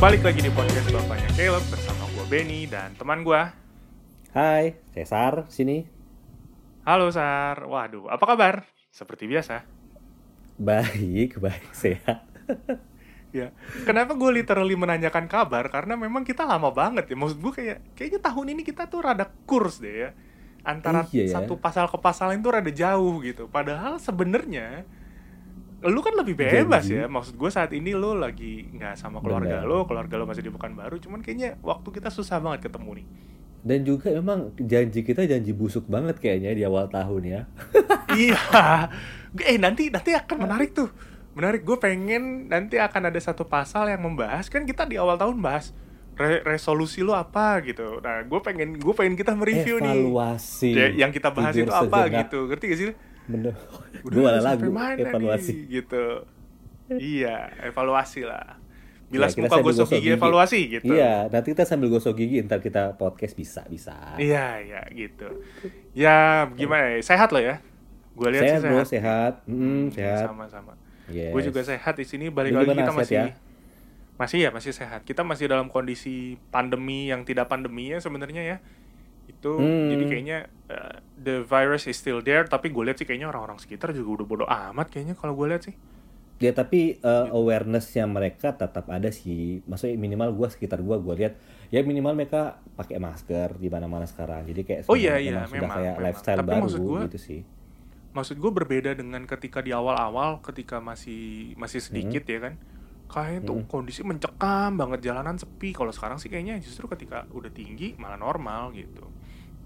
Balik lagi di podcast Bapaknya Caleb bersama gue Benny dan teman gue. Hai, Cesar sini. Halo Sar, waduh apa kabar? Seperti biasa. Baik, baik, sehat. Ya, kenapa gue literally menanyakan kabar? Karena memang kita lama banget ya. Maksud gue kayak kayaknya tahun ini kita tuh rada kurs deh ya. Antara Iya ya. satu pasal ke pasal itu rada jauh gitu. Padahal sebenarnya lu kan lebih bebas Janji. ya. Maksud gue saat ini lu lagi nggak sama keluarga lu, keluarga lu masih di Pekanbaru. Cuman kayaknya waktu kita susah banget ketemu nih. Dan juga emang janji kita janji busuk banget kayaknya di awal tahun ya. iya. Eh nanti nanti akan menarik tuh. Menarik. Gue pengen nanti akan ada satu pasal yang membahas kan kita di awal tahun bahas re- resolusi lu apa gitu. Nah, gue pengen gue pengen kita mereview Evaluasi. nih. Ya, yang kita bahas itu apa sejenak. gitu. Ngerti gak sih? Bener. Gue sampai lagu evaluasi. nih, gitu. Iya, evaluasi lah. Bilas Ya, muka sambil gosok gigi, evaluasi gitu. Iya, nanti kita sambil gosok gigi, ntar kita podcast bisa, bisa. Iya, iya gitu. Ya, gimana ya? Sehat lo ya? Gue lihat sehat, sih bro, sehat. sehat. Mm, sehat. Sama-sama. Yes. Gue juga sehat di sini. Balik Lu lagi kita sehat masih ya? masih ya masih sehat. Kita masih dalam kondisi pandemi yang tidak pandemi ya sebenarnya ya. Itu Hmm. jadi kayaknya uh, the virus is still there. Tapi gue lihat sih kayaknya orang-orang sekitar juga udah bodo amat kayaknya kalau gue lihat sih. Ya tapi uh, awarenessnya mereka tetap ada sih. Maksudnya minimal gua sekitar gua gua lihat ya minimal mereka pakai masker di mana-mana sekarang. Jadi kayak Oh iya, iya, memang sudah kayak memang. lifestyle Tapi baru maksud gua- gitu sih. Maksud gue berbeda dengan ketika di awal-awal ketika masih masih sedikit ya kan. Kayak tuh Hmm. kondisi mencekam banget jalanan sepi. Kalau sekarang sih kayaknya justru ketika udah tinggi malah normal gitu.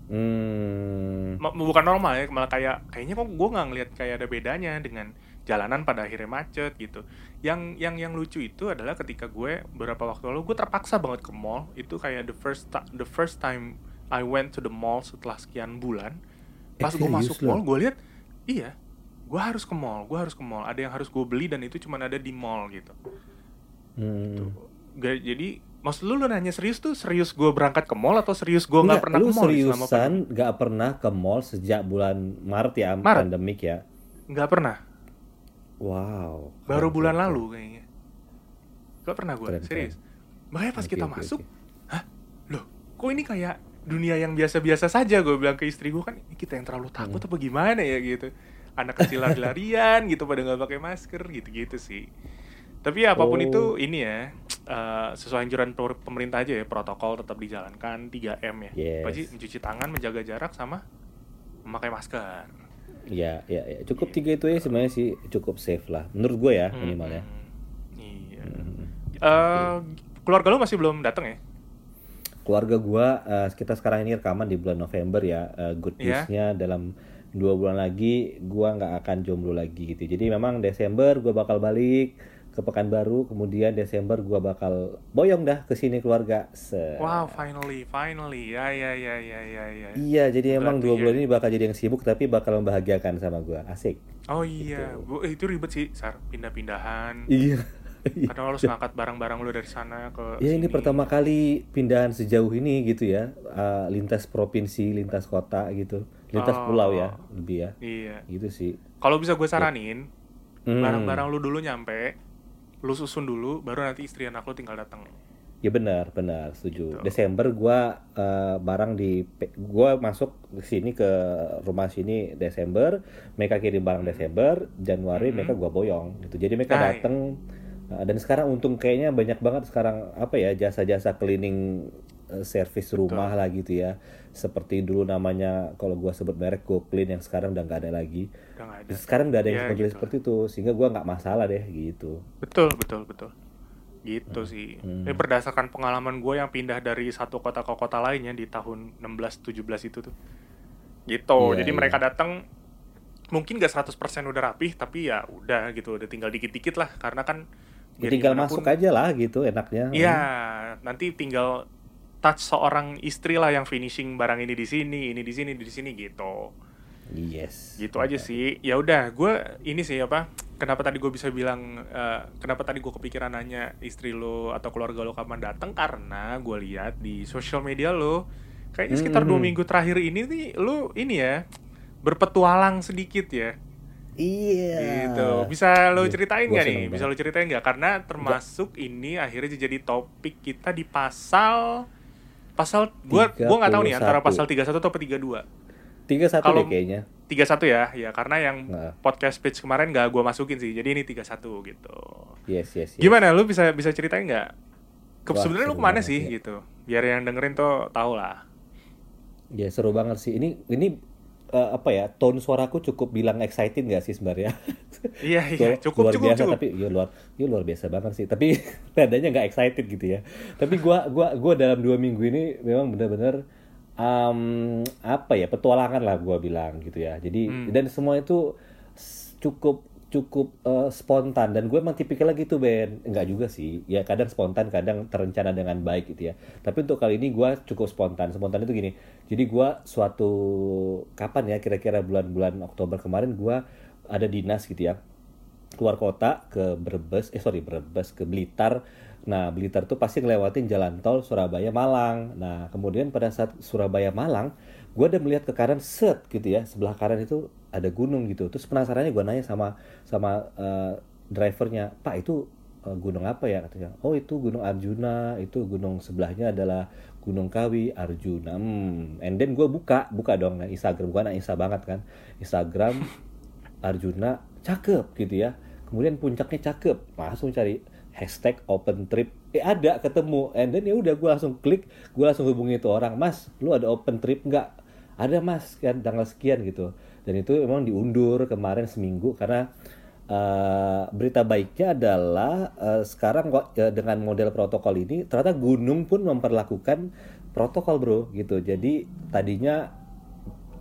Hmm. Bukan normal ya malah kayak kayaknya kok gue nggak ngeliat kayak ada bedanya dengan jalanan pada akhirnya macet gitu. Yang yang yang lucu itu adalah ketika gue beberapa waktu lalu gue terpaksa banget ke mall. Itu kayak the first the first time I went to the mall setelah sekian bulan. Eh, pas gue serius masuk mall gue lihat iya gue harus ke mall gue harus ke mall. Ada yang harus gue beli dan itu cuma ada di mall gitu. Hmm. Gak, jadi maksud lu lu nanya serius tuh serius gue berangkat ke mall atau serius gue nggak pernah lu ke mall seriusan nggak pernah ke mall sejak bulan Maret ya Maret. pandemik ya. nggak pernah Wow. baru Keren, bulan keren, lalu kayaknya gak pernah gue Keren, serius makanya pas Oke, kita oke, masuk oke. hah loh kok ini kayak dunia yang biasa-biasa saja gue bilang ke istri gue kan "Ini kita yang terlalu takut Hmm. apa gimana ya gitu anak kecil lari-larian gitu pada nggak pakai masker gitu-gitu sih tapi ya apa pun Oh. itu ini ya eh, sesuai anjuran pemerintah aja ya protokol tetap dijalankan 3M ya Yes. Sih? mencuci tangan menjaga jarak sama memakai masker Iya, iya, iya. Cukup tiga itu ya sebenarnya sih cukup safe lah. Menurut gue ya minimal ya. hmm. iya Hmm. Eh, keluarga lu masih belum datang ya keluarga gua eh, kita sekarang ini rekaman di bulan November ya Eh, good Iya. newsnya dalam dua bulan lagi gua nggak akan jomblo lagi gitu jadi memang Desember gua bakal balik ke Pekanbaru kemudian Desember gua bakal boyong dah ke sini keluarga Se- Wow, finally, finally. Ya, ya, ya, ya, ya, ya. iya jadi emang Berarti dua ya. bulan ini bakal jadi yang sibuk tapi bakal membahagiakan sama gua asik Oh iya, Bu, eh, itu ribet sih, Sar. Pindah-pindahan. iya Kadang harus ngangkat barang-barang lu dari sana ke Ya ini sini. pertama kali pindahan sejauh ini gitu ya Eh, lintas provinsi lintas kota gitu lintas Oh. pulau ya lebih ya Iya. gitu sih Kalau bisa gue saranin, Hmm. barang-barang lu dulu nyampe, lu susun dulu, baru nanti istri anak lu tinggal datang. Ya benar, benar, setuju. Gitu. Desember gua eh, barang di gua masuk ke sini ke rumah sini Desember, mereka kirim barang Desember, Januari Hmm. mereka gua boyong gitu. Jadi mereka Nah, iya. datang eh, dan sekarang untung kayaknya banyak banget sekarang apa ya jasa-jasa cleaning eh, service rumah lah gitu ya. Seperti dulu namanya kalau gua sebut merek Go Clean yang sekarang udah nggak ada lagi. Udah ada. Sekarang udah ada yang Ya, model gitu. seperti itu sehingga gua nggak masalah deh gitu. Betul, betul, betul. Gitu sih. Hmm. Ini berdasarkan pengalaman gue yang pindah dari satu kota ke kota lainnya di tahun 16-17 itu tuh. Gitu. Iya, Jadi iya. mereka datang mungkin gak 100% udah rapih, tapi ya udah gitu. Udah tinggal dikit-dikit lah. Karena kan Ya, tinggal masuk pun- aja lah gitu enaknya. Iya, nanti tinggal touch seorang istri lah yang finishing barang ini di sini, ini di sini, di sini gitu. Yes. Gitu aja sih. Ya udah, gue ini sih apa? Kenapa tadi gue bisa bilang? eh, kenapa tadi gue kepikiran nanya istri lo atau keluarga lo kapan datang? Karena gue lihat di sosial media lo, kayaknya sekitar dua Hmm. minggu terakhir ini nih lo ini ya berpetualang sedikit ya. Iya. Gitu. Bisa lo Gua- ceritain nggak nih? Bisa lo ceritain nggak? Karena termasuk ini akhirnya jadi topik kita di pasal pasal gua gua nggak tahu nih antara 31. pasal 31 atau 32. Tiga satu Kalau- deh kayaknya. 31 ya, ya karena yang Nah. podcast pitch kemarin nggak gua masukin sih. Jadi ini 31 gitu. Yes, yes, yes. Gimana lu bisa bisa ceritain nggak? Sebenarnya lu ke mana banget, sih ya. gitu? Biar yang dengerin tuh tahu lah. Ya seru banget sih. Ini ini eh, apa ya? Tone suaraku cukup bilang excited gak sih sebenarnya? Iya iya, cukup luar cukup biasa cukup. tapi ya luar ya luar biasa banget sih tapi nadanya nggak excited gitu ya tapi gua gua gua dalam dua minggu ini memang benar-benar um, apa ya petualangan lah gua bilang gitu ya jadi Hmm. dan semua itu cukup cukup eh, spontan. Dan gue emang tipikalnya gitu Ben. Enggak juga sih. Ya kadang spontan kadang terencana dengan baik gitu ya. Tapi untuk kali ini gua cukup spontan. Spontan itu gini. Jadi gua suatu kapan ya kira-kira bulan-bulan Oktober kemarin gua ada dinas gitu ya. Keluar kota ke Brebes, eh sorry Brebes ke Blitar. Nah Blitar tuh pasti ngelewatin jalan tol Surabaya Malang. Nah kemudian pada saat Surabaya Malang, gue udah melihat ke kanan set gitu ya, sebelah kanan itu ada gunung gitu. Terus penasarannya gue nanya sama sama eh, drivernya, Pak itu eh, gunung apa ya? Katanya, oh itu gunung Arjuna, itu gunung sebelahnya adalah Gunung Kawi Arjuna. Hmm. And then gue buka, buka dong. Nah, Instagram gue anak Insta banget kan, Instagram Arjuna cakep gitu ya. Kemudian puncaknya cakep. Langsung cari hashtag open trip. Eh ada ketemu. And then ya udah gue langsung klik. Gue langsung hubungi itu orang mas lu ada open trip nggak? Ada mas kan tanggal sekian gitu dan itu memang diundur kemarin seminggu karena eh, berita baiknya adalah eh, sekarang kok eh, dengan model protokol ini ternyata gunung pun memperlakukan protokol bro gitu jadi tadinya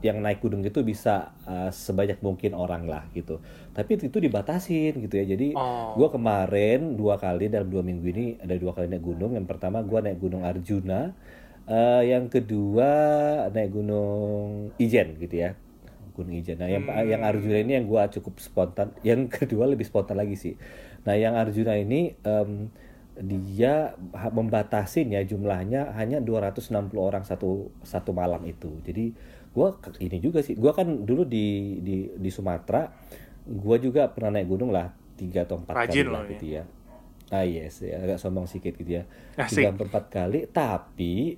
yang naik gunung itu bisa uh, sebanyak mungkin orang lah gitu. Tapi itu dibatasin gitu ya. Jadi Oh. gua kemarin dua kali dalam dua minggu ini ada dua kali naik gunung. Yang pertama gua naik gunung Arjuna, Eh, yang kedua naik gunung Ijen gitu ya. Gunung Ijen. Nah yang yang Arjuna ini yang gua cukup spontan. Yang kedua lebih spontan lagi sih. Nah yang Arjuna ini em, dia ha- membatasin ya jumlahnya hanya 260 orang satu satu malam itu. Jadi gua ke- ini juga sih. Gua kan dulu di di di Sumatera, gua juga pernah naik gunung lah tiga atau empat kali lah gitu ya. Ah yes, ya, agak sombong sedikit gitu ya. Tiga atau empat kali, tapi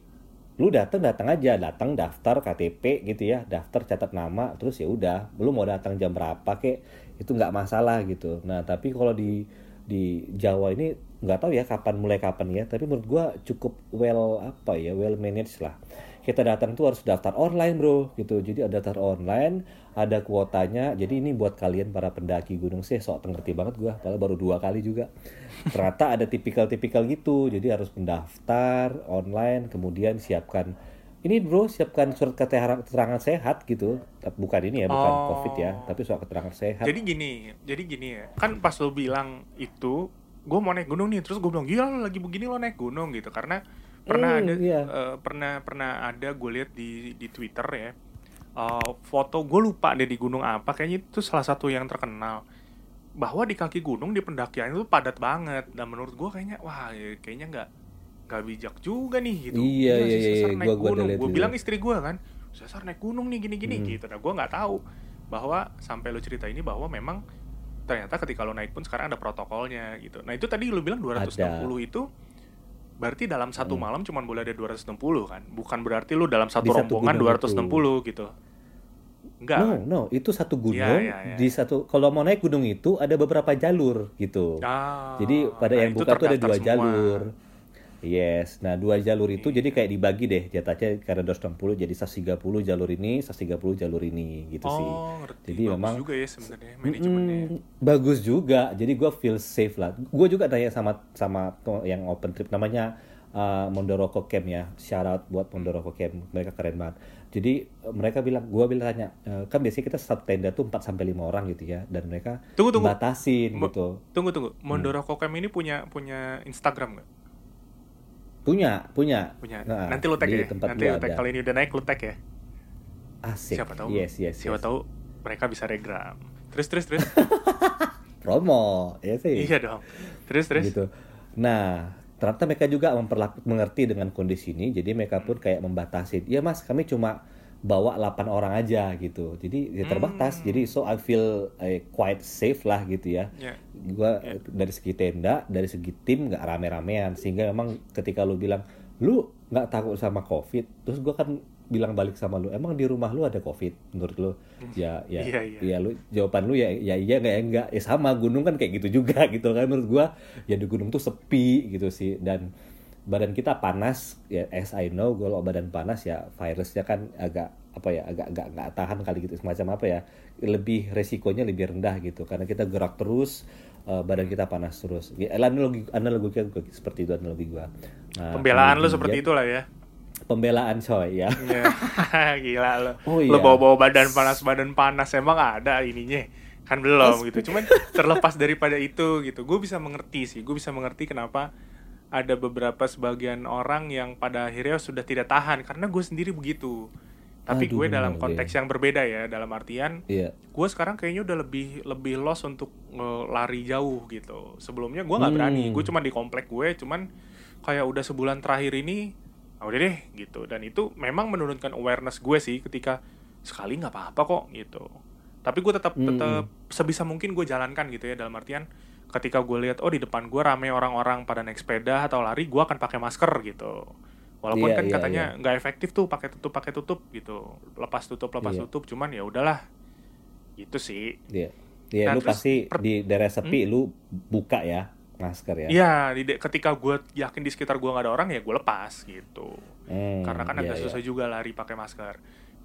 lu datang datang aja, datang daftar KTP gitu ya, daftar catat nama, terus ya udah, lu mau datang jam berapa kek, itu nggak masalah gitu. Nah tapi kalau di di Jawa ini nggak tahu ya kapan mulai kapan ya, tapi menurut gua cukup well apa ya, well managed lah. Kita datang tuh harus daftar online bro, gitu. Jadi ada daftar online, ada kuotanya. Jadi ini buat kalian para pendaki gunung sih, sok ngerti banget gua, padahal baru dua kali juga. Ternyata ada tipikal-tipikal gitu, jadi harus mendaftar online, kemudian siapkan ini bro, siapkan surat keterangan sehat gitu. Bukan ini ya, bukan Oh. COVID ya, tapi surat keterangan sehat. Jadi gini, jadi gini ya. Kan pas lo bilang itu, gue mau naik gunung nih, terus gue bilang gila lo lagi begini lo naik gunung gitu. Karena pernah Hmm, ada, iya. eh, pernah pernah ada gue lihat di di Twitter ya. Eh, foto gue lupa deh di gunung apa, kayaknya itu salah satu yang terkenal. Bahwa di kaki gunung di pendakian itu padat banget. Dan menurut gue kayaknya, wah ya, kayaknya nggak nggak bijak juga nih gitu. Iya, iya, iya, iya. gua ada gunung. Gue bilang istri gue kan, Cesar naik gunung nih gini-gini Hmm. gitu. Nah gue nggak tahu bahwa sampai lo cerita ini bahwa memang ternyata ketika lo naik pun sekarang ada protokolnya gitu. Nah itu tadi lo bilang 260 itu berarti dalam satu Hmm. malam cuma boleh ada 260 kan? Bukan berarti lo dalam satu Di satu rombongan gunung 260 gitu. Enggak. No, no, itu satu gunung Iya, iya, iya. di satu. Kalau mau naik gunung itu ada beberapa jalur gitu. Ah, Jadi pada nah yang itu buka tuh ada dua semua. jalur. Yes, nah dua jalur itu jadi kayak dibagi deh jatahnya karena 260 jadi 130 jalur ini, 130 jalur ini gitu sih. Oh, ngerti. Jadi Bagus memang juga ya sebenarnya manajemennya. Mm, bagus juga. Jadi gue feel safe lah. Gue juga tanya sama sama yang open trip namanya uh, Mondoroko Camp ya. Shout out buat Mondoroko Camp. Mereka keren banget. Jadi uh, mereka bilang, gue bilang tanya, uh, kan biasanya kita satu tenda tuh 4 sampai 5 orang gitu ya. Dan mereka Tunggu, tunggu. batasin Mo- gitu. Tunggu tunggu. Hmm. Mondoro Kokam ini punya punya Instagram nggak? Punya, punya. Punya. Nah, Nanti lu tag ya. tempat Nanti lu tag kalau ini udah naik lu tag ya. Asik. Siapa tahu. Yes, yes, Siapa yes. tahu mereka bisa regram. Terus terus terus. Promo, ya sih. iya dong. Terus terus. gitu. Nah, ternyata mereka juga memperlaku, mengerti dengan kondisi ini, jadi mereka pun kayak membatasi. Ya mas, kami cuma bawa 8 orang aja gitu. Jadi ya terbatas. Hmm. Jadi so I feel eh, quite safe lah gitu ya. Ya. Gua eh, dari segi tenda, dari segi tim nggak rame-ramean sehingga memang ketika lu bilang lu nggak takut sama covid, terus gua kan bilang balik sama lu, emang di rumah lu ada covid menurut lu? Ya ya Iya, iya. ya lu jawaban lu ya ya iya nggak ya enggak ya sama gunung kan kayak gitu juga gitu kan menurut gua ya di gunung tuh sepi gitu sih dan badan kita panas ya as I know kalau badan panas ya virusnya kan agak apa ya agak agak nggak tahan kali gitu semacam apa ya lebih resikonya lebih rendah gitu karena kita gerak terus eh, badan kita panas terus ya, analogi analogi gua seperti itu analogi gua Nah, Pembelaan lu seperti itulah ya. pembelaan coy ya Ya. Gila lu. Oh, Lu iya. bawa-bawa badan panas badan panas emang ada ininya. Kan belum gitu. Cuman terlepas daripada itu gitu. Gue bisa mengerti sih. Gue bisa mengerti kenapa ada beberapa sebagian orang yang pada akhirnya sudah tidak tahan karena gue sendiri begitu. Tapi Aduh, gue dalam konteks yang berbeda ya, dalam artian iya gue sekarang kayaknya udah lebih lebih lost untuk lari jauh gitu. Sebelumnya gue nggak berani, Hmm. gue cuma di komplek gue, cuman kayak udah sebulan terakhir ini, ah udah deh gitu. Dan itu memang menurunkan awareness gue sih ketika sekali nggak apa-apa kok gitu. Tapi gue tetap Hmm. tetap sebisa mungkin gue jalankan gitu ya dalam artian ketika gue lihat oh di depan gue rame orang-orang pada naik sepeda atau lari, gue akan pakai masker gitu. Walaupun Iya, kan iya, katanya nggak efektif tuh pakai tutup pakai tutup gitu, lepas tutup lepas Iya. tutup, cuman ya udahlah gitu sih. iya iya Nah, lu terus pasti per- di daerah sepi lu buka ya masker ya Iya, de- ketika gue yakin di sekitar gue nggak ada orang ya gue lepas gitu. Hmm, Karena kan iya, agak iya. susah juga lari pakai masker.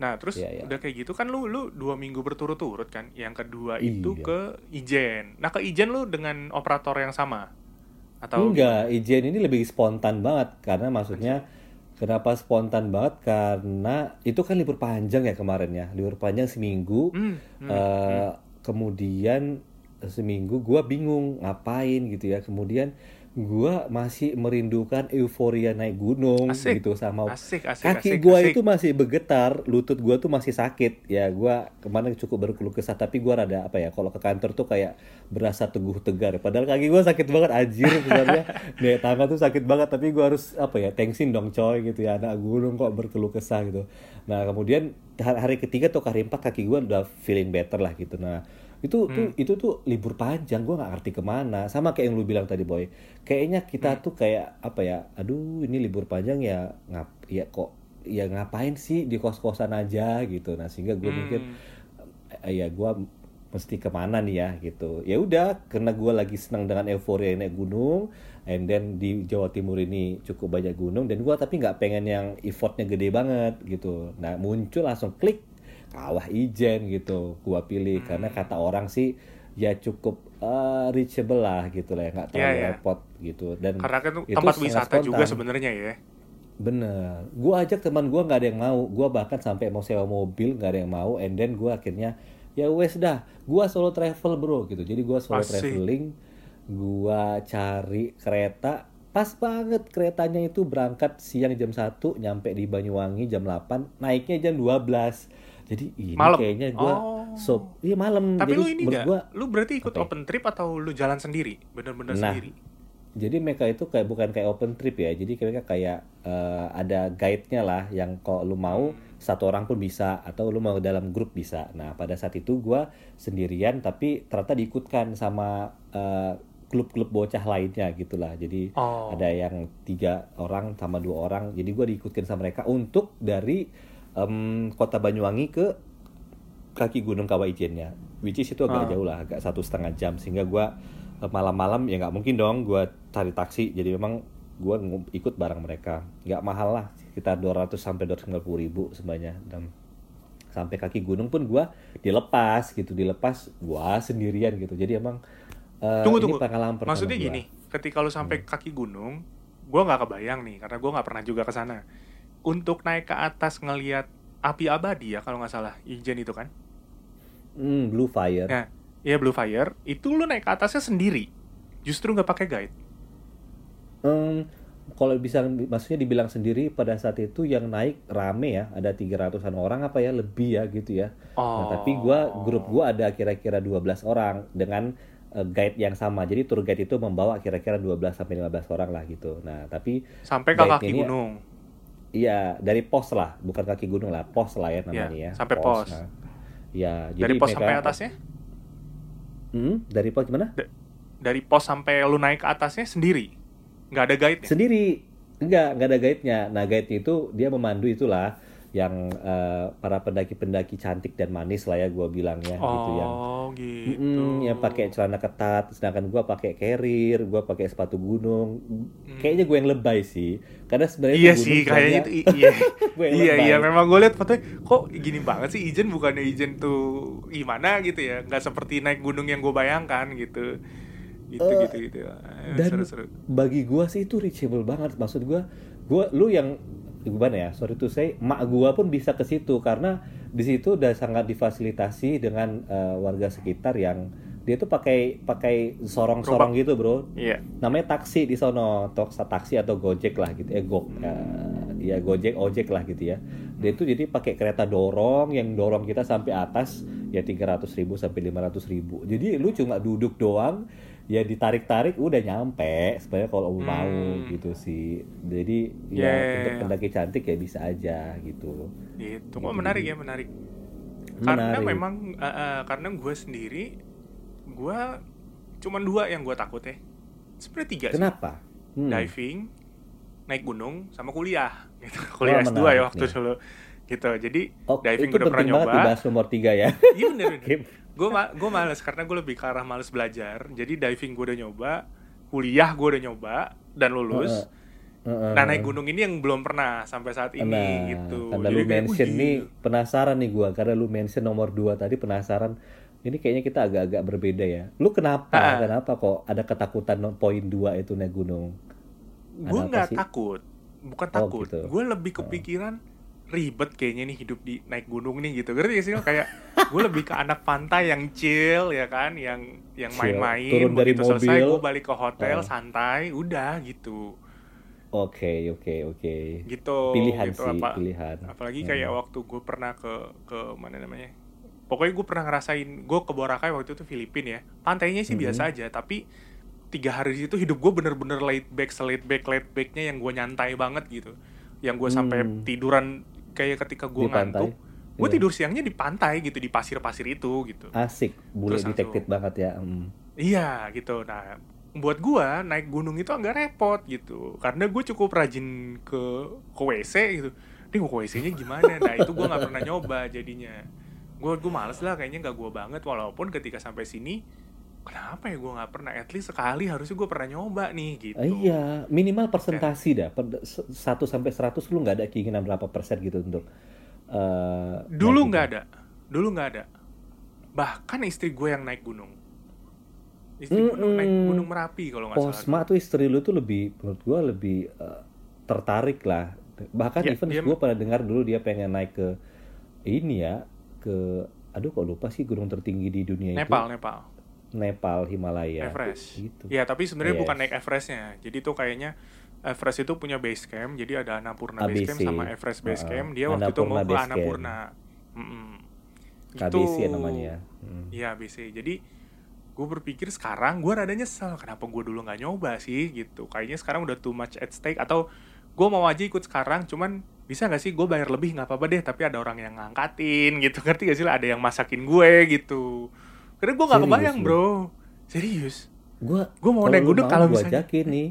Nah, terus Iya, iya. udah kayak gitu kan lu lu dua minggu berturut-turut kan. Yang kedua itu Iya. ke Ijen. Nah, ke Ijen lu dengan operator yang sama atau Enggak, ijen ini lebih spontan banget karena maksudnya kenapa spontan banget karena itu kan libur panjang ya kemarin ya, libur panjang seminggu. Hmm, hmm, eh, Kemudian seminggu gua bingung ngapain gitu ya. Kemudian gua masih merindukan euforia naik gunung Asik. gitu sama asik asik kaki asik. itu masih bergetar, lutut gua tuh masih sakit. Ya gua kemarin cukup berkeluh kesah, tapi gua rada apa ya? Kalau ke kantor tuh kayak berasa teguh tegar. Padahal kaki gua sakit banget anjir sebenarnya. Nih tangan tuh sakit banget, tapi gua harus apa ya? Thanksin dong coy gitu ya. Anak gunung kok berkeluh kesah gitu. Nah kemudian hari ketiga atau hari empat kaki gua udah feeling better lah gitu. Nah itu tuh itu tuh libur panjang gua nggak ngerti ke mana. Sama kayak yang lu bilang tadi boy. Kayaknya kita tuh kayak apa ya aduh ini libur panjang ya ngap ya kok ya ngapain sih di kos kosan aja gitu. Nah sehingga gue mikir Hmm. eh, ya gua mesti ke mana nih ya gitu. Ya udah karena gua lagi senang dengan euforia naik gunung and then di Jawa Timur ini cukup banyak gunung dan gua tapi nggak pengen yang effortnya gede banget gitu. Nah muncul langsung klik kawah ijen gitu gua pilih. Karena kata orang sih ya cukup eh, reachable lah gitu lah ya nggak terlalu Iya, iya. repot gitu. Dan Karena kan itu tempat wisata juga spontan. sebenarnya ya. Bener, gua ajak teman gua nggak ada yang mau, gua bahkan sampai mau sewa mobil nggak ada yang mau, and then gua akhirnya ya wes dah, gua solo travel bro gitu, jadi gua solo Asik. traveling, gua cari kereta, pas banget keretanya itu berangkat siang jam 1, nyampe di Banyuwangi jam 8, naiknya jam 12, jadi ini Malam? kayaknya gua Oh. so, iya malam, Tapi jadi lu ini enggak? gua Lu berarti ikut Apa ya? open trip atau lu jalan sendiri? Bener-bener Nah, sendiri. Jadi mereka itu kayak bukan kayak open trip ya. Jadi mereka kayak eh, ada guide-nya lah yang kalau lu mau satu orang pun bisa atau lu mau dalam grup bisa. Nah, pada saat itu gua sendirian tapi ternyata diikutkan sama eh, klub-klub bocah lainnya gitulah. Jadi Oh. ada yang tiga orang sama dua orang. Jadi gua diikutkan sama mereka untuk dari em, kota Banyuwangi ke kaki Gunung Kawah Ijennya, which is itu agak Ah. jauh lah, agak satu setengah jam sehingga gua eh, malam-malam ya nggak mungkin dong gua cari taksi, jadi memang gua ngu- ikut bareng mereka, nggak mahal lah, sekitar 200 sampai 250 ribu sebanyak dan sampai kaki gunung pun gua dilepas gitu, dilepas gua sendirian gitu, jadi emang eh, Tunggu ini tunggu. pengalaman pertama Maksudnya gua. Hmm. gini, ketika lu sampai kaki gunung, gua nggak kebayang nih karena gua nggak pernah juga ke sana. Untuk naik ke atas ngelihat api abadi ya kalau nggak salah, Ijen itu kan. Hmm, Blue Fire. Nah, ya Blue Fire, itu lu naik ke atasnya sendiri. Justru nggak pakai guide. Hmm, kalau bisa maksudnya dibilang sendiri pada saat itu yang naik rame ya, ada 300-an orang apa ya lebih ya gitu ya. Nah, tapi gua grup gua ada kira-kira 12 orang dengan eh, guide yang sama. Jadi tour guide itu membawa kira-kira 12 sampai 15 orang lah gitu. Nah, tapi sampai ke kaki gunung. Iya, dari pos lah, bukan kaki gunung lah, pos lah ya namanya ya. sampai pos. Nah, ya, Dari pos mereka- sampai atasnya? Hmm, dari pos gimana? Dari pos sampai lu naik ke atasnya sendiri? Nggak ada guide Sendiri. Enggak, enggak ada guide-nya. Nah, guide-nya itu dia memandu itulah yang eh, para pendaki-pendaki cantik dan manis lah ya gua bilangnya gitu yang Oh, gitu. Mm, yang pakai celana ketat, sedangkan gua pakai carrier, gua pakai sepatu gunung. Kayaknya gue yang lebay sih, karena sebenarnya. Iya sih, kayaknya itu iya. Gue yang iya lebay. iya memang gue liat fotonya kok gini banget sih Ijen bukannya Ijen tuh gimana gitu ya nggak seperti naik gunung yang gue bayangkan gitu gitu Eh, gitu gitu dan seru-seru bagi gua sih itu reachable banget maksud gua gua lu yang gimana ya? Sorry to say mak gua pun bisa ke situ karena di situ udah sangat difasilitasi dengan eh, warga sekitar yang dia tuh pakai pakai sorong-sorong gitu bro. Iya. Namanya taksi di sono Tok- taksi atau gojek lah gitu eh go eh, ya gojek ojek lah gitu ya. Dia tuh jadi pakai kereta dorong yang dorong kita sampai atas ya 300.000 ribu sampai 500.000 ribu. Jadi lu cuma duduk doang ya ditarik-tarik udah nyampe sebenarnya kalau lu mau Hmm. gitu sih. Jadi Ya, ya ya, untuk ya. pendaki cantik ya bisa aja gitu. Gitu. Kok menarik ya menarik. Karena Menarik. memang eh, eh, karena gue sendiri gue cuman dua yang gue takut ya. Sebenarnya tiga sih. Kenapa? Hmm. diving naik gunung sama kuliah. Gitu. Kuliah S2 ya menarik waktu nih. dulu. Gitu. Jadi Oh, diving itu udah pernah penting banget nyoba. dibahas nomor tiga ya. Iya bener bener. gue ma gue males karena gue lebih ke arah males belajar jadi diving gue udah nyoba kuliah gue udah nyoba dan lulus Heeh. nah naik gunung ini yang belum pernah sampai saat ini Nah, gitu karena Jadi lu mention nih penasaran nih gua karena lu mention nomor 2 tadi penasaran. Ini kayaknya kita agak-agak berbeda ya. Lu kenapa? Ah. Kenapa kok ada ketakutan poin 2 itu naik gunung? gue nggak takut bukan Oh, takut gitu. gue lebih kepikiran ribet kayaknya nih hidup di naik gunung nih gitu ngerti gak sih kayak gue lebih ke anak pantai yang chill ya kan yang yang main-main Turun dari begitu selesai mobil. gue balik ke hotel Oh. santai udah gitu Oke, oke, oke. gitu Pilihan gitu, sih, apa- pilihan. apalagi Hmm. kayak waktu gue pernah ke ke mana namanya pokoknya gue pernah ngerasain gue ke Boracay waktu itu Filipina ya pantainya sih Mhm. biasa aja tapi tiga hari di situ hidup gue bener-bener laid back laid back laid backnya yang gue nyantai banget gitu yang gue sampai Hmm. tiduran kayak ketika gue ngantuk gue Iya. tidur siangnya di pantai gitu di pasir-pasir itu gitu Asik, bule langsung- banget ya. Hmm. Iya gitu. Nah, buat gua naik gunung itu agak repot gitu. Karena gue cukup rajin ke ke WC gitu. Ini gue ke WC-nya gimana? Nah, itu gua nggak pernah nyoba jadinya. Gue gue males lah kayaknya nggak gua banget walaupun ketika sampai sini kenapa ya gua nggak pernah at least sekali harusnya gua pernah nyoba nih gitu. Ah, Iya, minimal persentasi dah. 1 sampai 100 lu nggak ada keinginan berapa persen gitu untuk eh, Dulu naik nggak gunung? ada. Dulu nggak ada. Bahkan istri gue yang naik gunung. Istri gue Mm-mm. naik gunung Merapi kalau nggak salah. Posma tuh istri lu tuh lebih menurut gua lebih eh, tertarik lah. Bahkan Ya, even dia- gua pernah dengar dulu dia pengen naik ke ini ya ke aduh kok lupa sih gunung tertinggi di dunia Nepal, itu Nepal. Nepal Himalaya Everest. gitu. Ya, tapi sebenarnya Yes. bukan naik Everestnya. Jadi tuh kayaknya Everest itu punya base camp. Jadi ada Annapurna base camp ABC. sama Everest base camp. Dia waktu itu mau ke. Annapurna. Mm-mm. KBC Gitu. ya namanya ya. Hmm. Iya ABC. Jadi gue berpikir sekarang gue rada nyesel kenapa gue dulu nggak nyoba sih gitu. Kayaknya sekarang udah too much at stake atau gue mau aja ikut sekarang cuman bisa nggak sih gue bayar lebih nggak apa-apa deh tapi ada orang yang ngangkatin gitu ngerti gak sih lah ada yang masakin gue gitu karena gue Serius kebayang lu? bro serius Gua Gua mau naik gunung mau, kalau gua misalnya- ajakin nih.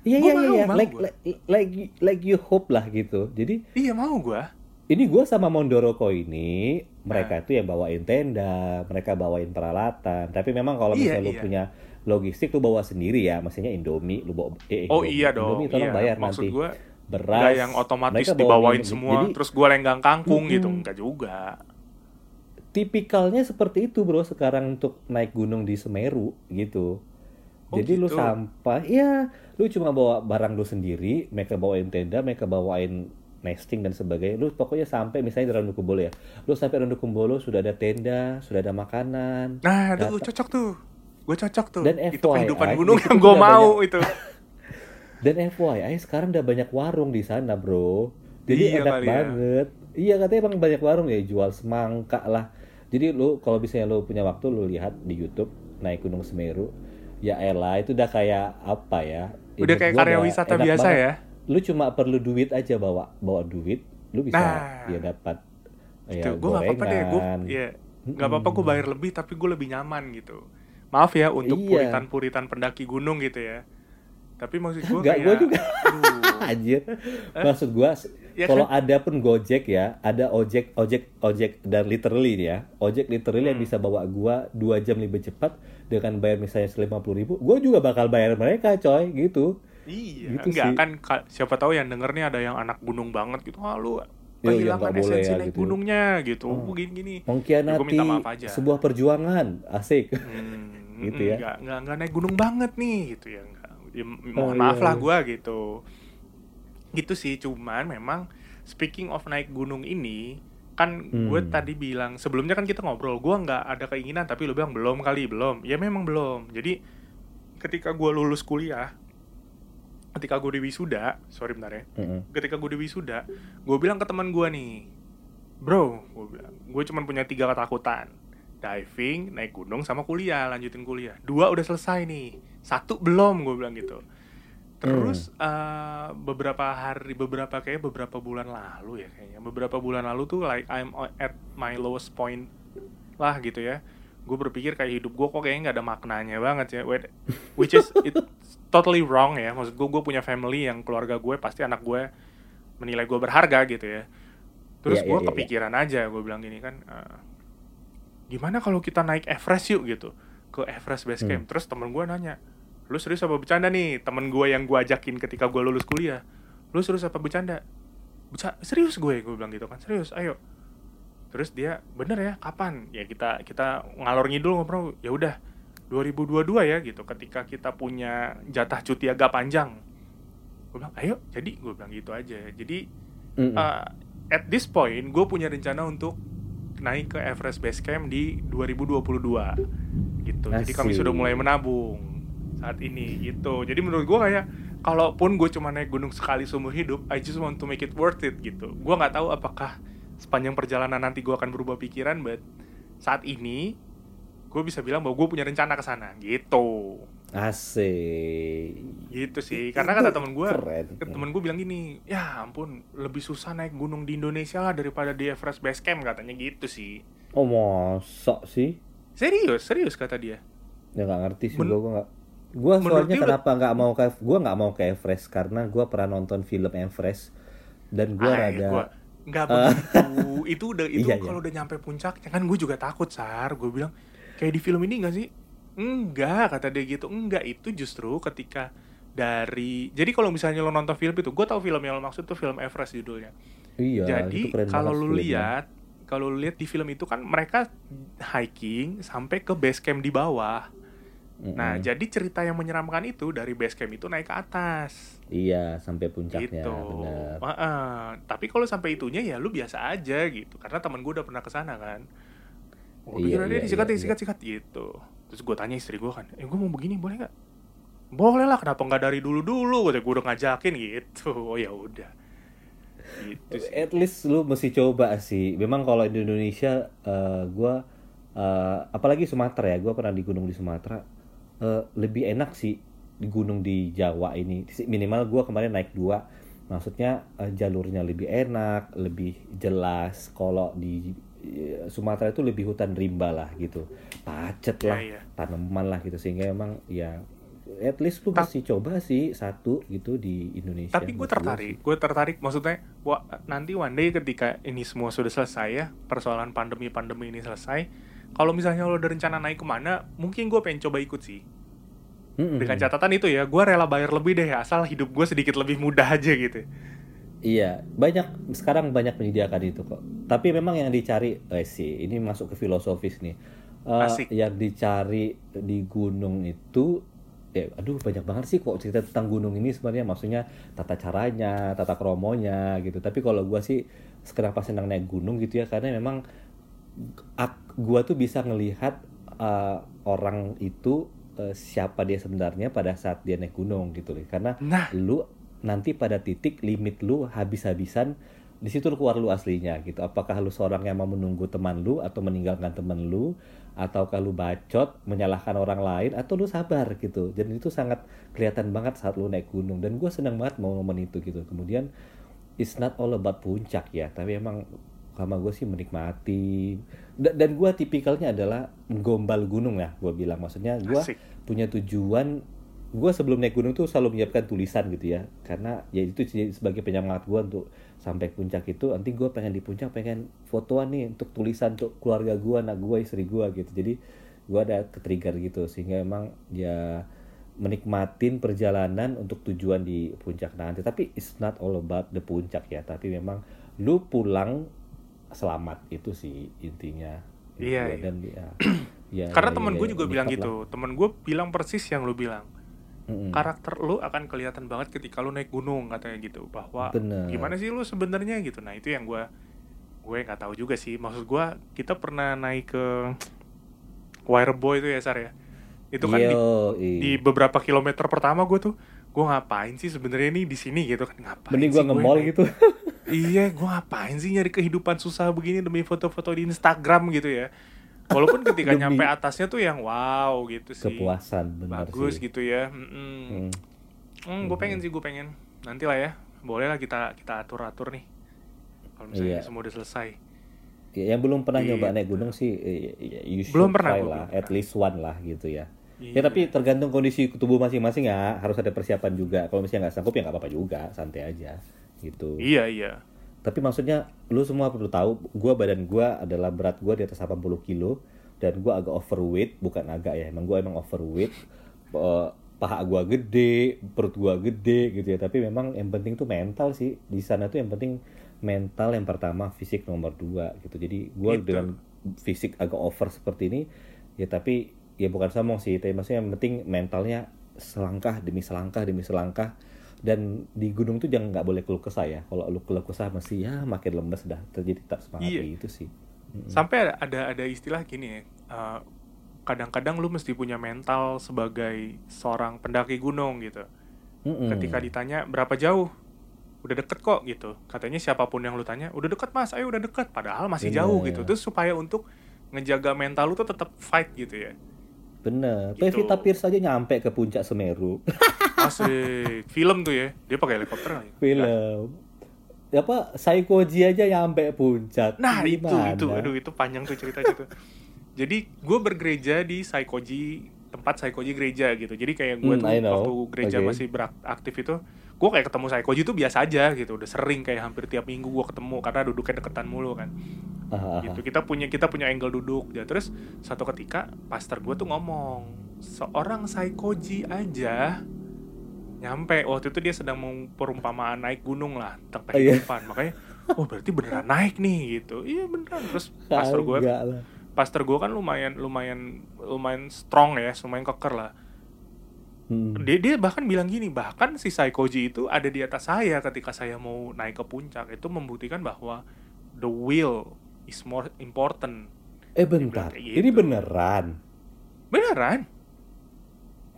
Iya Gua iya iya, mau like, gua. like like like you hope lah gitu. Jadi iya mau gue ini gua sama Mondoroko ini Nah. mereka itu yang bawain tenda, mereka bawain peralatan. Tapi memang kalau Iya, misalnya lu iya. punya logistik lu bawa sendiri ya, maksudnya Indomie lu bawa eh, oh Indomie. iya dong Indomie tolong iya. bayar maksud nanti. gue Beras. nggak yang otomatis dibawain bawain semua Jadi terus gue lenggang kangkung Mm-mm. gitu enggak juga tipikalnya seperti itu, Bro, sekarang untuk naik gunung di Semeru gitu. Oh, Jadi lu gitu. sampah, ya lu cuma bawa barang lu sendiri, mereka bawain tenda, mereka bawain nesting dan sebagainya. Lu pokoknya sampai misalnya di Randukumbolo ya. Lu sampai Randukumbolo sudah ada tenda, sudah ada makanan. nah itu cocok tuh gue cocok tuh Dan itu FYI, kehidupan gunung itu yang gue mau itu Dan FYI sekarang udah banyak warung di sana, Bro. Jadi Iya enak ya. banget. Iya katanya emang banyak warung ya jual semangka lah. Jadi lu kalau misalnya lu punya waktu lu lihat di YouTube naik Gunung Semeru, ya elah itu udah kayak apa ya? udah kayak karya udah wisata biasa banget. ya lu cuma perlu duit aja bawa bawa duit lu bisa Nah. ya dapat ya gitu gue nggak apa-apa deh gue ya nggak apa-apa gue bayar lebih tapi gue lebih nyaman gitu maaf ya untuk Iya. puritan-puritan pendaki gunung gitu ya tapi maksud gue Nggak, gua juga. Anjir. Maksud gua Ya kalau kan? ada pun Gojek ya, ada ojek ojek ojek dan literally ya. Ojek literally yang Hmm. bisa bawa gua dua jam lebih cepat dengan bayar misalnya lima puluh ribu, gua juga bakal bayar mereka coy gitu. iya Gitu enggak sih. kan ka- siapa tahu yang denger nih ada yang anak gunung banget gitu ah lu ya kehilangan nggak boleh esensi ya, naik gitu. gunungnya gitu Oh. gini gini Mengkhianati minta maaf aja. sebuah perjuangan, asik. Hmm, Gitu ya. nggak nggak nggak naik gunung banget nih gitu ya ya, mohon iya, maaf lah iya. gua gitu gitu sih cuman memang speaking of naik gunung ini kan gue Hmm. tadi bilang sebelumnya kan kita ngobrol gua nggak ada keinginan tapi lu bilang belum kali belum ya memang belum jadi ketika gua lulus kuliah ketika gue di wisuda sorry bentar ya Mm-mm. ketika gue di wisuda gue bilang ke teman gue nih bro gue bilang gue cuma punya tiga ketakutan diving naik gunung sama kuliah lanjutin kuliah. Dua udah selesai nih. Satu belum gue bilang gitu. Terus eh, beberapa hari beberapa kayak beberapa bulan lalu ya kayaknya. Beberapa bulan lalu tuh like I'm at my lowest point lah gitu ya. Gue berpikir kayak hidup gue kok kayaknya nggak ada maknanya banget ya. Wait, which is it totally wrong ya. Maksud gue gue punya family yang keluarga gue pasti anak gue menilai gue berharga gitu ya. Terus Iya, gue iya, iya, kepikiran aja gue bilang gini kan eh, gimana kalau kita naik Everest yuk? gitu. Ke Everest Base Hmm. Camp. Terus temen gue nanya lu serius apa bercanda nih? Temen gue yang gue ajakin ketika gue lulus kuliah. Lu serius apa bercanda? Beca serius gue gue bilang gitu kan. Serius ayo. Terus dia bener ya kapan? Ya kita kita ngalor ngidul ngobrol ya udah 2022 ya gitu ketika kita punya jatah cuti agak panjang. Gue bilang ayo jadi gue bilang gitu aja. Jadi Mm-mm. uh, at this point gue punya rencana untuk naik ke Everest Base Camp di 2022 gitu. Jadi kami sudah mulai menabung saat ini gitu. Jadi menurut gue kayak kalaupun gue cuma naik gunung sekali seumur hidup I just want to make it worth it gitu. Gue nggak tahu apakah sepanjang perjalanan nanti gue akan berubah pikiran but saat ini gue bisa bilang bahwa gue punya rencana ke sana gitu Asik. gitu sih karena kata temen gue temen gue bilang gini ya ampun lebih susah naik gunung di Indonesia lah daripada di Everest Base Camp katanya gitu sih Oh masa sih? serius serius kata dia Ya nggak ngerti sih gua nggak. Gua Menurut soalnya kenapa nggak mau ke gua nggak mau ke Everest karena gua pernah nonton film Everest dan gua Ah, rada gua- nggak begitu itu udah itu Iya, iya. kalau udah nyampe puncaknya kan gue juga takut sar gue bilang kayak di film ini gak sih enggak kata dia gitu enggak itu justru ketika dari jadi kalau misalnya lo nonton film itu gue tahu film yang lo maksud tuh film Everest judulnya iya Jadi kalau filmnya. lihat, kalau lu lihat di film itu kan mereka hiking sampai ke base camp di bawah. Mm-mm. Nah, jadi cerita yang menyeramkan itu dari base camp itu naik ke atas. iya sampai puncaknya gitu. benar Heeh. Tapi kalau sampai itunya ya lu biasa aja gitu. Karena teman gue udah pernah ke sana kan. Gue Iya, pikir dia iya, disikat, iya, disikat, sikat gitu. Terus gue tanya istri gue kan, eh gue mau begini boleh nggak? Boleh lah, kenapa nggak dari dulu-dulu? Gue udah ngajakin gitu. Oh ya udah. Gitu at least lu mesti coba sih memang kalau di Indonesia eh, gua eh, apalagi Sumatera ya gua pernah di gunung di Sumatera eh, lebih enak sih di gunung di Jawa ini minimal gua kemarin naik dua maksudnya eh, jalurnya lebih enak lebih jelas kalau di Sumatera itu lebih hutan rimba lah gitu pacet lah Iya, iya. tanaman lah gitu sehingga emang ya at least lu Ta- mesti coba sih satu gitu di Indonesia Tapi gue gua tertarik, gue tertarik maksudnya wah, nanti one day ketika ini semua sudah selesai ya, persoalan pandemi-pandemi ini selesai, kalau misalnya lo ada rencana naik ke mana, mungkin gue pengen coba ikut sih. sih. Mm-mm. Dengan catatan itu ya, gue rela bayar lebih deh, asal hidup gue sedikit lebih mudah aja gitu. Iya, banyak sekarang banyak menyediakan itu kok. Tapi memang yang dicari, eh sih, ini masuk ke filosofis nih. Eh, Asik. yang dicari di gunung itu, ya, aduh banyak banget sih kok cerita tentang gunung ini sebenarnya. Maksudnya tata caranya, tata kromonya gitu. Tapi kalau gua sih kenapa senang naik gunung gitu ya, karena memang ak- gua tuh bisa ngelihat eh, orang itu eh, siapa dia sebenarnya pada saat dia naik gunung gitu loh. Karena Nah, lu nanti pada titik limit lu habis-habisan di situ keluar lu aslinya gitu. Apakah lu seorang yang mau menunggu teman lu atau meninggalkan teman lu ataukah lu bacot menyalahkan orang lain atau lu sabar gitu. Dan itu sangat kelihatan banget saat lu naik gunung. Dan gue senang banget mau momen itu gitu. Kemudian it's not all about puncak ya. Tapi emang sama gue sih menikmati. Dan, dan gue tipikalnya adalah gombal gunung ya gue bilang. Maksudnya gue punya tujuan gue sebelum naik gunung tuh selalu menyiapkan tulisan gitu ya. Karena ya itu sebagai penyemangat gue untuk sampai puncak itu nanti gue pengen di puncak pengen fotoan nih untuk tulisan untuk keluarga gue anak gue istri gue gitu. Jadi gue ada ke trigger gitu sehingga emang ya menikmatin perjalanan untuk tujuan di puncak nanti. Tapi it's not all about the puncak ya tapi memang lu pulang selamat itu sih intinya. Iya, iya. dan ya, ya karena ya, temen ya, gue juga bilang gitu. temen gue bilang persis yang lu bilang mm-hmm. karakter lu akan kelihatan banget ketika lu naik gunung katanya gitu. Bahwa Bener. gimana sih lu sebenarnya gitu. Nah itu yang gue gue nggak tahu juga sih. Maksud gue kita pernah naik ke Wireboy itu ya Sar ya? Itu kan Yo, di, di beberapa kilometer pertama gue tuh gue ngapain sih sebenarnya nih di sini gitu kan? Ngapain mending gue nge-mall gitu. Iya gue ngapain sih nyari kehidupan susah begini demi foto-foto di Instagram gitu ya walaupun ketika nyampe atasnya tuh yang wow gitu sih kepuasan benar bagus sih. gitu ya mm -mm. hmm. hmm gue pengen sih gue pengen nanti lah ya boleh lah kita kita atur atur nih kalau misalnya iya. semua udah selesai ya, yang belum pernah nyoba naik gunung sih eh, ya, you belum pernah lah belum at least one lah gitu ya Iya. Ya tapi tergantung kondisi tubuh masing-masing ya harus ada persiapan juga. Kalau misalnya nggak sanggup ya nggak apa-apa juga, santai aja gitu. Iya iya tapi maksudnya lu semua perlu tahu gue badan gue adalah berat gue di atas 80 kilo dan gue agak overweight bukan agak ya emang gue emang overweight. Uh, paha gue gede perut gue gede gitu ya. Tapi memang yang penting tuh mental sih. Di sana tuh yang penting mental yang pertama fisik nomor dua gitu. Jadi gue gitu. dengan fisik agak over seperti ini ya tapi ya bukan sombong sih. Tapi maksudnya yang penting mentalnya selangkah demi selangkah demi selangkah dan di gunung tuh jangan nggak boleh keluh kesah ya kalau lu keluh kesah masih ya makin lemes dah terjadi tak semangat iya. itu sih mm-hmm. sampai ada ada istilah gini ya uh, kadang-kadang lu mesti punya mental sebagai seorang pendaki gunung gitu mm-hmm. ketika ditanya berapa jauh udah deket kok gitu katanya siapa pun yang lu tanya udah deket mas ayo udah deket padahal masih Bener. jauh gitu terus supaya untuk ngejaga mental lu tuh tetap fight gitu ya Bener. Gitu. Pevita Pierce aja nyampe ke puncak Semeru. Asik. Film tuh ya. Dia pakai helikopter lagi. Film. Ya apa? Saikoji aja nyampe puncak. Nah, Gimana? itu itu. Aduh, itu panjang tuh ceritanya tuh. Jadi gue bergereja di Saikoji tempat Saikoji gereja gitu. Jadi kayak gue hmm, tuh waktu gereja okay. masih beraktif itu, gue kayak ketemu Saikoji tuh biasa aja gitu. Udah sering kayak hampir tiap minggu gue ketemu karena duduknya deketan mulu kan. Aha, gitu kita punya kita punya angle duduk ya terus satu ketika pastor gue tuh ngomong seorang Saikoji aja nyampe waktu itu dia sedang mau perumpamaan naik gunung lah tentang oh, iya. kehidupan makanya oh berarti beneran naik nih gitu iya beneran terus pastor gue pastor gue kan lumayan lumayan lumayan strong ya lumayan keker lah hmm. dia dia bahkan bilang gini bahkan si Saikoji itu ada di atas saya ketika saya mau naik ke puncak itu membuktikan bahwa the will is more important. Eh bentar, gitu. ini beneran? Beneran?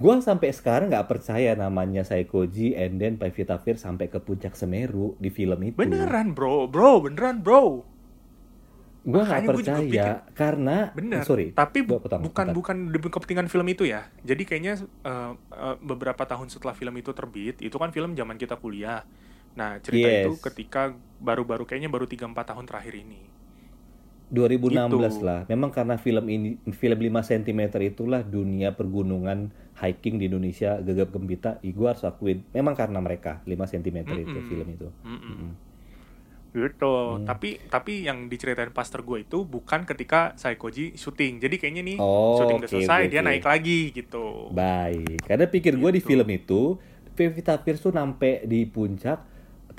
Gua sampai sekarang nggak percaya namanya Saikoji and then Pevita Fir sampai ke puncak Semeru di film itu. Beneran bro, bro, beneran bro. Gue nggak percaya pikir, karena bener. Sorry, tapi bu bukan bukan bukan demi kepentingan film itu ya. Jadi kayaknya uh, uh, beberapa tahun setelah film itu terbit, itu kan film zaman kita kuliah. Nah cerita yes. itu ketika baru-baru kayaknya baru 3-4 tahun terakhir ini 2016 gitu. lah. Memang karena film ini film 5 cm itulah dunia pergunungan hiking di Indonesia gegap gempita. Gue harus akuin memang karena mereka 5 cm mm -mm. itu film itu. Mm -mm. Mm -mm. Gitu. Hmm. Tapi tapi yang diceritain pastor gue itu bukan ketika Saikoji syuting. Jadi kayaknya nih oh, syuting udah selesai okay, dia naik lagi gitu. Baik. Karena pikir gue di gitu. film itu Pevita Pierce tuh nampe di puncak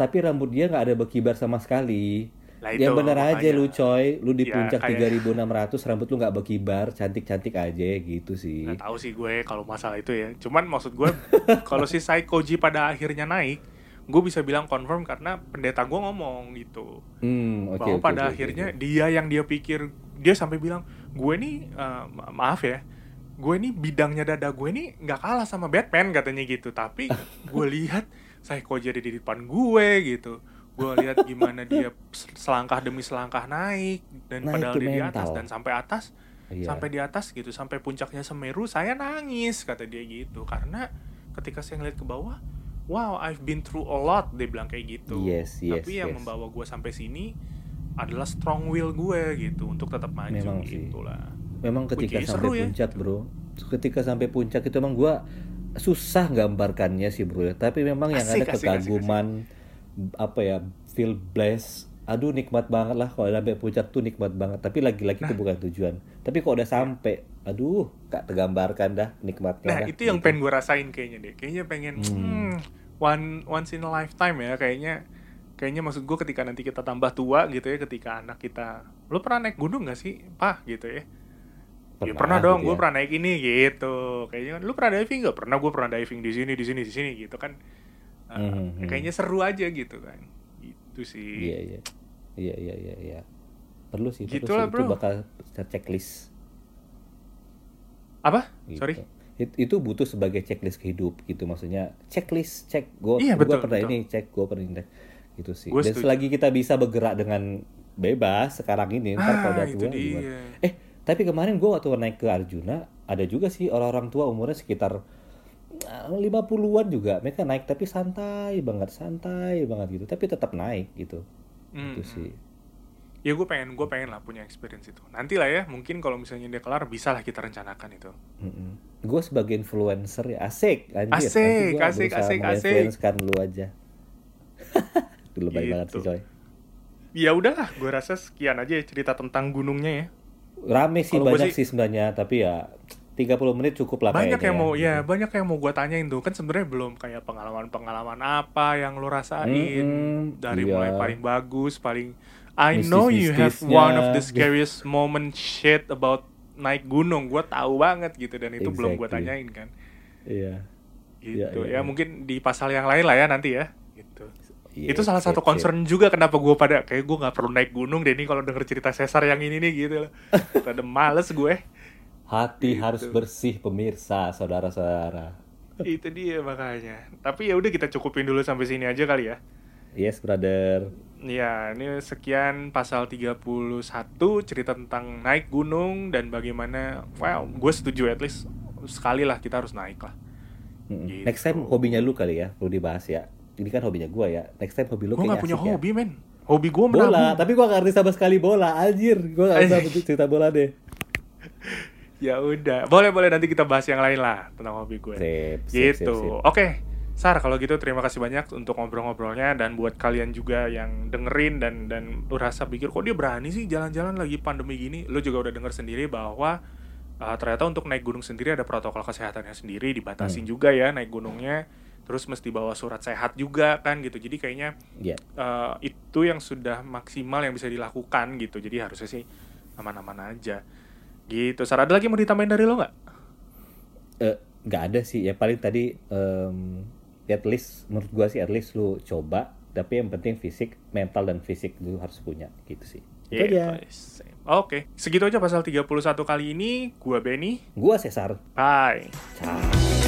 tapi rambut dia nggak ada berkibar sama sekali lah itu, yang bener aja lu coy, lu di ya, puncak tiga ribu enam ratus rambut lu nggak berkibar, cantik-cantik aja gitu sih. Gak tahu sih gue kalau masalah itu ya. Cuman maksud gue kalau si Saikoji pada akhirnya naik, gue bisa bilang confirm karena pendeta gue ngomong gitu. Hmm, okay, Bahwa okay, pada okay, akhirnya okay. dia yang dia pikir dia sampai bilang, "Gue nih uh, maaf ya, gue nih bidangnya dada gue nih nggak kalah sama Batman katanya gitu tapi gue lihat Saikoji ada di depan gue gitu gue lihat gimana dia selangkah demi selangkah naik dan Nah, padahal dia di atas dan sampai atas Iya. sampai di atas gitu sampai puncaknya Semeru saya nangis kata dia gitu karena ketika saya ngeliat ke bawah wow I've been through a lot dia bilang kayak gitu Yes, yes, tapi yang yes. membawa gue sampai sini adalah strong will gue gitu untuk tetap maju Memang sih. gitu lah Memang ketika Which sampai ya. puncak, bro. Ketika sampai puncak itu emang gua susah gambarkannya sih, bro. Tapi memang yang Asik, ada asik, asik, kekaguman, apa ya, feel blessed. Aduh nikmat banget lah kalau sampai puncak tuh nikmat banget. Tapi lagi-lagi Nah. itu bukan tujuan. Tapi kalau udah sampai, aduh, gak tergambarkan dah nikmatnya. Nah dah, itu yang gitu. pengen gue rasain kayaknya deh. Kayaknya pengen Hmm. hmm, one once in a lifetime ya kayaknya. Kayaknya maksud gue ketika nanti kita tambah tua gitu ya, ketika anak kita, lu pernah naik gunung gak sih, pak gitu ya? ya pernah dong, gitu gue ya. pernah naik ini gitu. Kayaknya kan, lu pernah diving gak? Pernah gue pernah diving di sini, di sini, di sini gitu kan. Uh, Hmm. Kayaknya seru aja gitu kan. Itu sih. Iya iya. Iya iya iya iya. Perlu sih, perlu Gitu sih. lah, Itu bro. bakal checklist. Apa? gitu. Sorry. It- itu butuh sebagai checklist hidup gitu maksudnya checklist cek gue Iya, gua betul, pernah betul. ini cek gue pernah ini gitu sih Gua dan setuju. selagi kita bisa bergerak dengan bebas sekarang ini ntar kalau Ah, udah itu tua gimana eh tapi kemarin gue waktu naik ke Arjuna ada juga sih orang-orang tua umurnya sekitar lima puluhan juga mereka naik tapi santai banget santai banget gitu tapi tetap naik gitu Hmm, itu sih Ya gue pengen, gue pengen lah punya experience itu. Nanti lah ya, mungkin kalau misalnya dia kelar, bisa lah kita rencanakan itu. gue sebagai influencer ya asik anjir Asik, Nanti gua asik, asik, asik. menginfluencekan lu aja dulu baik banget Gitu. sih coy Ya udahlah, gue rasa sekian aja ya cerita tentang gunungnya ya. rame sih gua banyak sih- sih sebenarnya tapi ya 30 menit cukup lah banyak yang mau, ya gitu. banyak yang mau gue tanyain tuh. Kan sebenarnya belum kayak pengalaman-pengalaman apa yang lo rasain Mm-mm, dari iya. mulai paling bagus, paling. I know you have one of the scariest moment shit about naik gunung. Gue tahu banget gitu dan itu belum gue Exactly. tanyain kan. iya Gitu. Iya, iya, ya iya. mungkin di pasal yang lain lah ya nanti ya. Gitu. Iya, itu salah satu concern juga kenapa gue pada kayak gue nggak perlu naik gunung deh nih kalau denger cerita sesar yang ini nih gitu loh. Pada males gue. Hati Gitu. harus bersih pemirsa saudara-saudara itu dia makanya. Tapi ya udah kita cukupin dulu sampai sini aja kali ya. yes brother Ya, ini sekian pasal 31 cerita tentang naik gunung dan bagaimana well, gue setuju at least sekali lah kita harus naik lah. Mm-mm. Gitu. next time hobinya lu kali ya perlu dibahas ya ini kan hobinya gua ya next time hobi lu Gue punya asik ya. hobi, men. Hobi gue bola tapi gua gak ngerti sama sekali bola anjir gua gak usah Eh. cerita bola deh Ya udah, boleh boleh nanti kita bahas yang lain lah tentang hobi gue. Sip, sip, gitu. sip, sip. Oke, Sar kalau gitu terima kasih banyak untuk ngobrol-ngobrolnya dan buat kalian juga yang dengerin dan dan lu rasa pikir kok dia berani sih jalan-jalan lagi pandemi gini, lu juga udah denger sendiri bahwa uh, ternyata untuk naik gunung sendiri ada protokol kesehatannya sendiri, dibatasin juga ya naik gunungnya. Terus mesti bawa surat sehat juga kan gitu. Jadi kayaknya Iya. uh, itu yang sudah maksimal yang bisa dilakukan gitu. Jadi harusnya sih aman-aman aja. Gitu. Sar, ada lagi mau ditambahin dari lo nggak? Eh, nggak ada sih ya paling tadi em, at least menurut gua sih at least lu coba tapi yang penting fisik mental dan fisik lu harus punya gitu sih itu Gitu, aja same. Oke, segitu aja pasal 31 kali ini. Gua Benny. gua Cesar Bye. ciao